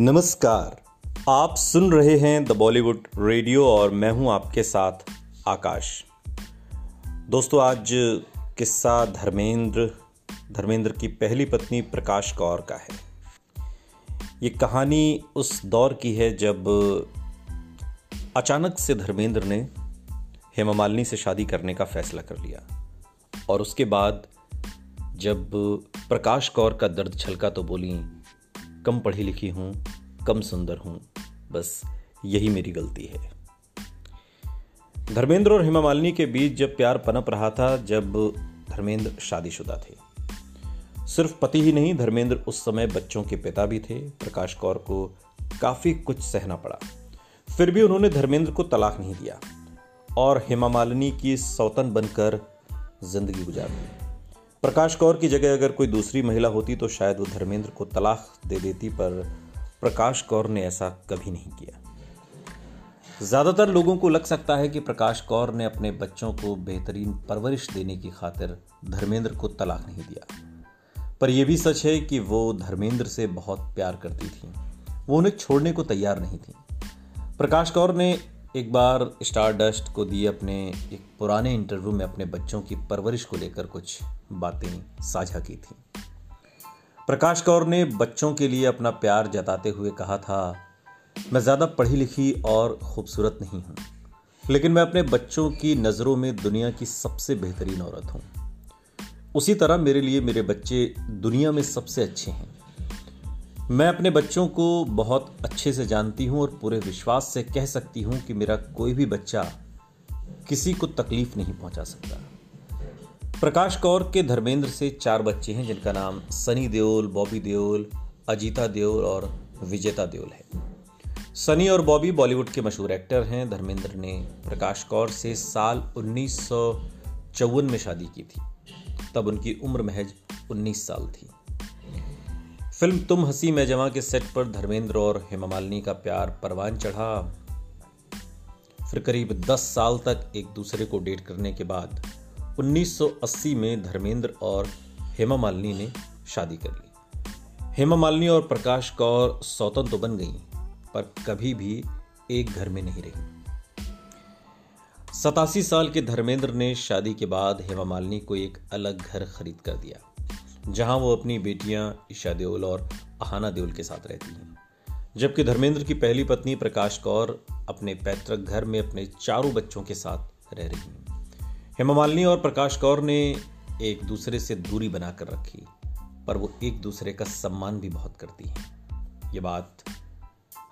नमस्कार। आप सुन रहे हैं द बॉलीवुड रेडियो और मैं हूँ आपके साथ आकाश। दोस्तों, आज किस्सा धर्मेंद्र धर्मेंद्र की पहली पत्नी प्रकाश कौर का है। ये कहानी उस दौर की है जब अचानक से धर्मेंद्र ने हेमा मालिनी से शादी करने का फैसला कर लिया और उसके बाद जब प्रकाश कौर का दर्द छलका तो बोली कम पढ़ी लिखी हूँ, कम सुंदर हूँ, बस यही मेरी गलती है। धर्मेंद्र और हेमा मालिनी के बीच जब प्यार पनप रहा था, जब धर्मेंद्र शादीशुदा थे। सिर्फ़ पति ही नहीं, धर्मेंद्र उस समय बच्चों के पिता भी थे। प्रकाश कौर को काफ़ी कुछ सहना पड़ा। फिर भी उन्होंने धर्मेंद्र को तलाक नहीं दिया और हेमा मालिनी की सौतन बनकर ज़िंदगी गुजारी प्रकाश कौर की जगह अगर कोई दूसरी महिला होती तो शायद वो धर्मेंद्र को तलाक दे देती, पर प्रकाश कौर ने ऐसा कभी नहीं किया। ज़्यादातर लोगों को लग सकता है कि प्रकाश कौर ने अपने बच्चों को बेहतरीन परवरिश देने की खातिर धर्मेंद्र को तलाक नहीं दिया। पर यह भी सच है कि वो धर्मेंद्र से बहुत प्यार करती थी। वो उन्हें छोड़ने को तैयार नहीं थी। प्रकाश कौर ने एक बार स्टार डस्ट को दिए अपने एक पुराने इंटरव्यू में अपने बच्चों की परवरिश को लेकर कुछ बातें साझा की थी। प्रकाश कौर ने बच्चों के लिए अपना प्यार जताते हुए कहा था, मैं ज़्यादा पढ़ी लिखी और खूबसूरत नहीं हूँ, लेकिन मैं अपने बच्चों की नज़रों में दुनिया की सबसे बेहतरीन औरत हूँ। उसी तरह मेरे लिए मेरे बच्चे दुनिया में सबसे अच्छे हैं। मैं अपने बच्चों को बहुत अच्छे से जानती हूँ और पूरे विश्वास से कह सकती हूँ कि मेरा कोई भी बच्चा किसी को तकलीफ़ नहीं पहुँचा सकता। प्रकाश कौर के धर्मेंद्र से चार बच्चे हैं, जिनका नाम सनी देओल, बॉबी देओल, अजीता देओल और विजेता देओल है। सनी और बॉबी बॉलीवुड के मशहूर एक्टर हैं। धर्मेंद्र ने प्रकाश कौर से साल उन्नीस सौ चौवन में शादी की थी। तब उनकी उम्र महज 19 साल थी। फ़िल्म तुम हँसी मैं जमा के सेट पर धर्मेंद्र और हेमा मालिनी का प्यार परवान चढ़ा। फिर करीब 10 साल तक एक दूसरे को डेट करने के बाद 1980 में धर्मेंद्र और हेमा मालिनी ने शादी कर ली। हेमा मालिनी और प्रकाश कौर सौतन तो बन गई, पर कभी भी एक घर में नहीं रही। सतासी साल के धर्मेंद्र ने शादी के बाद हेमा मालिनी को एक अलग घर खरीद कर दिया। जहाँ वो अपनी बेटियाँ ईशा देओल और अहाना देओल के साथ रहती हैं। जबकि धर्मेंद्र की पहली पत्नी प्रकाश कौर अपने पैतृक घर में अपने चारों बच्चों के साथ रह रही हैं। हेमा मालिनी और प्रकाश कौर ने एक दूसरे से दूरी बनाकर रखी, पर वो एक दूसरे का सम्मान भी बहुत करती हैं। ये बात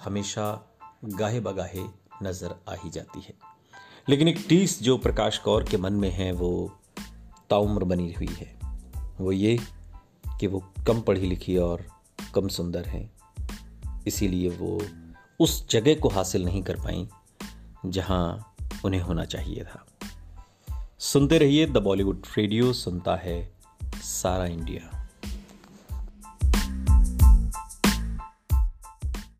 हमेशा गाहे बगाहे नज़र आ ही जाती है। लेकिन एक टीस जो प्रकाश कौर के मन में है, वो ताउम्र बनी हुई है। वो ये कि वो कम पढ़ी लिखी और कम सुंदर हैं। इसीलिए वो उस जगह को हासिल नहीं कर पाई, जहाँ उन्हें होना चाहिए था। सुनते रहिए द बॉलीवुड रेडियो, सुनता है सारा इंडिया।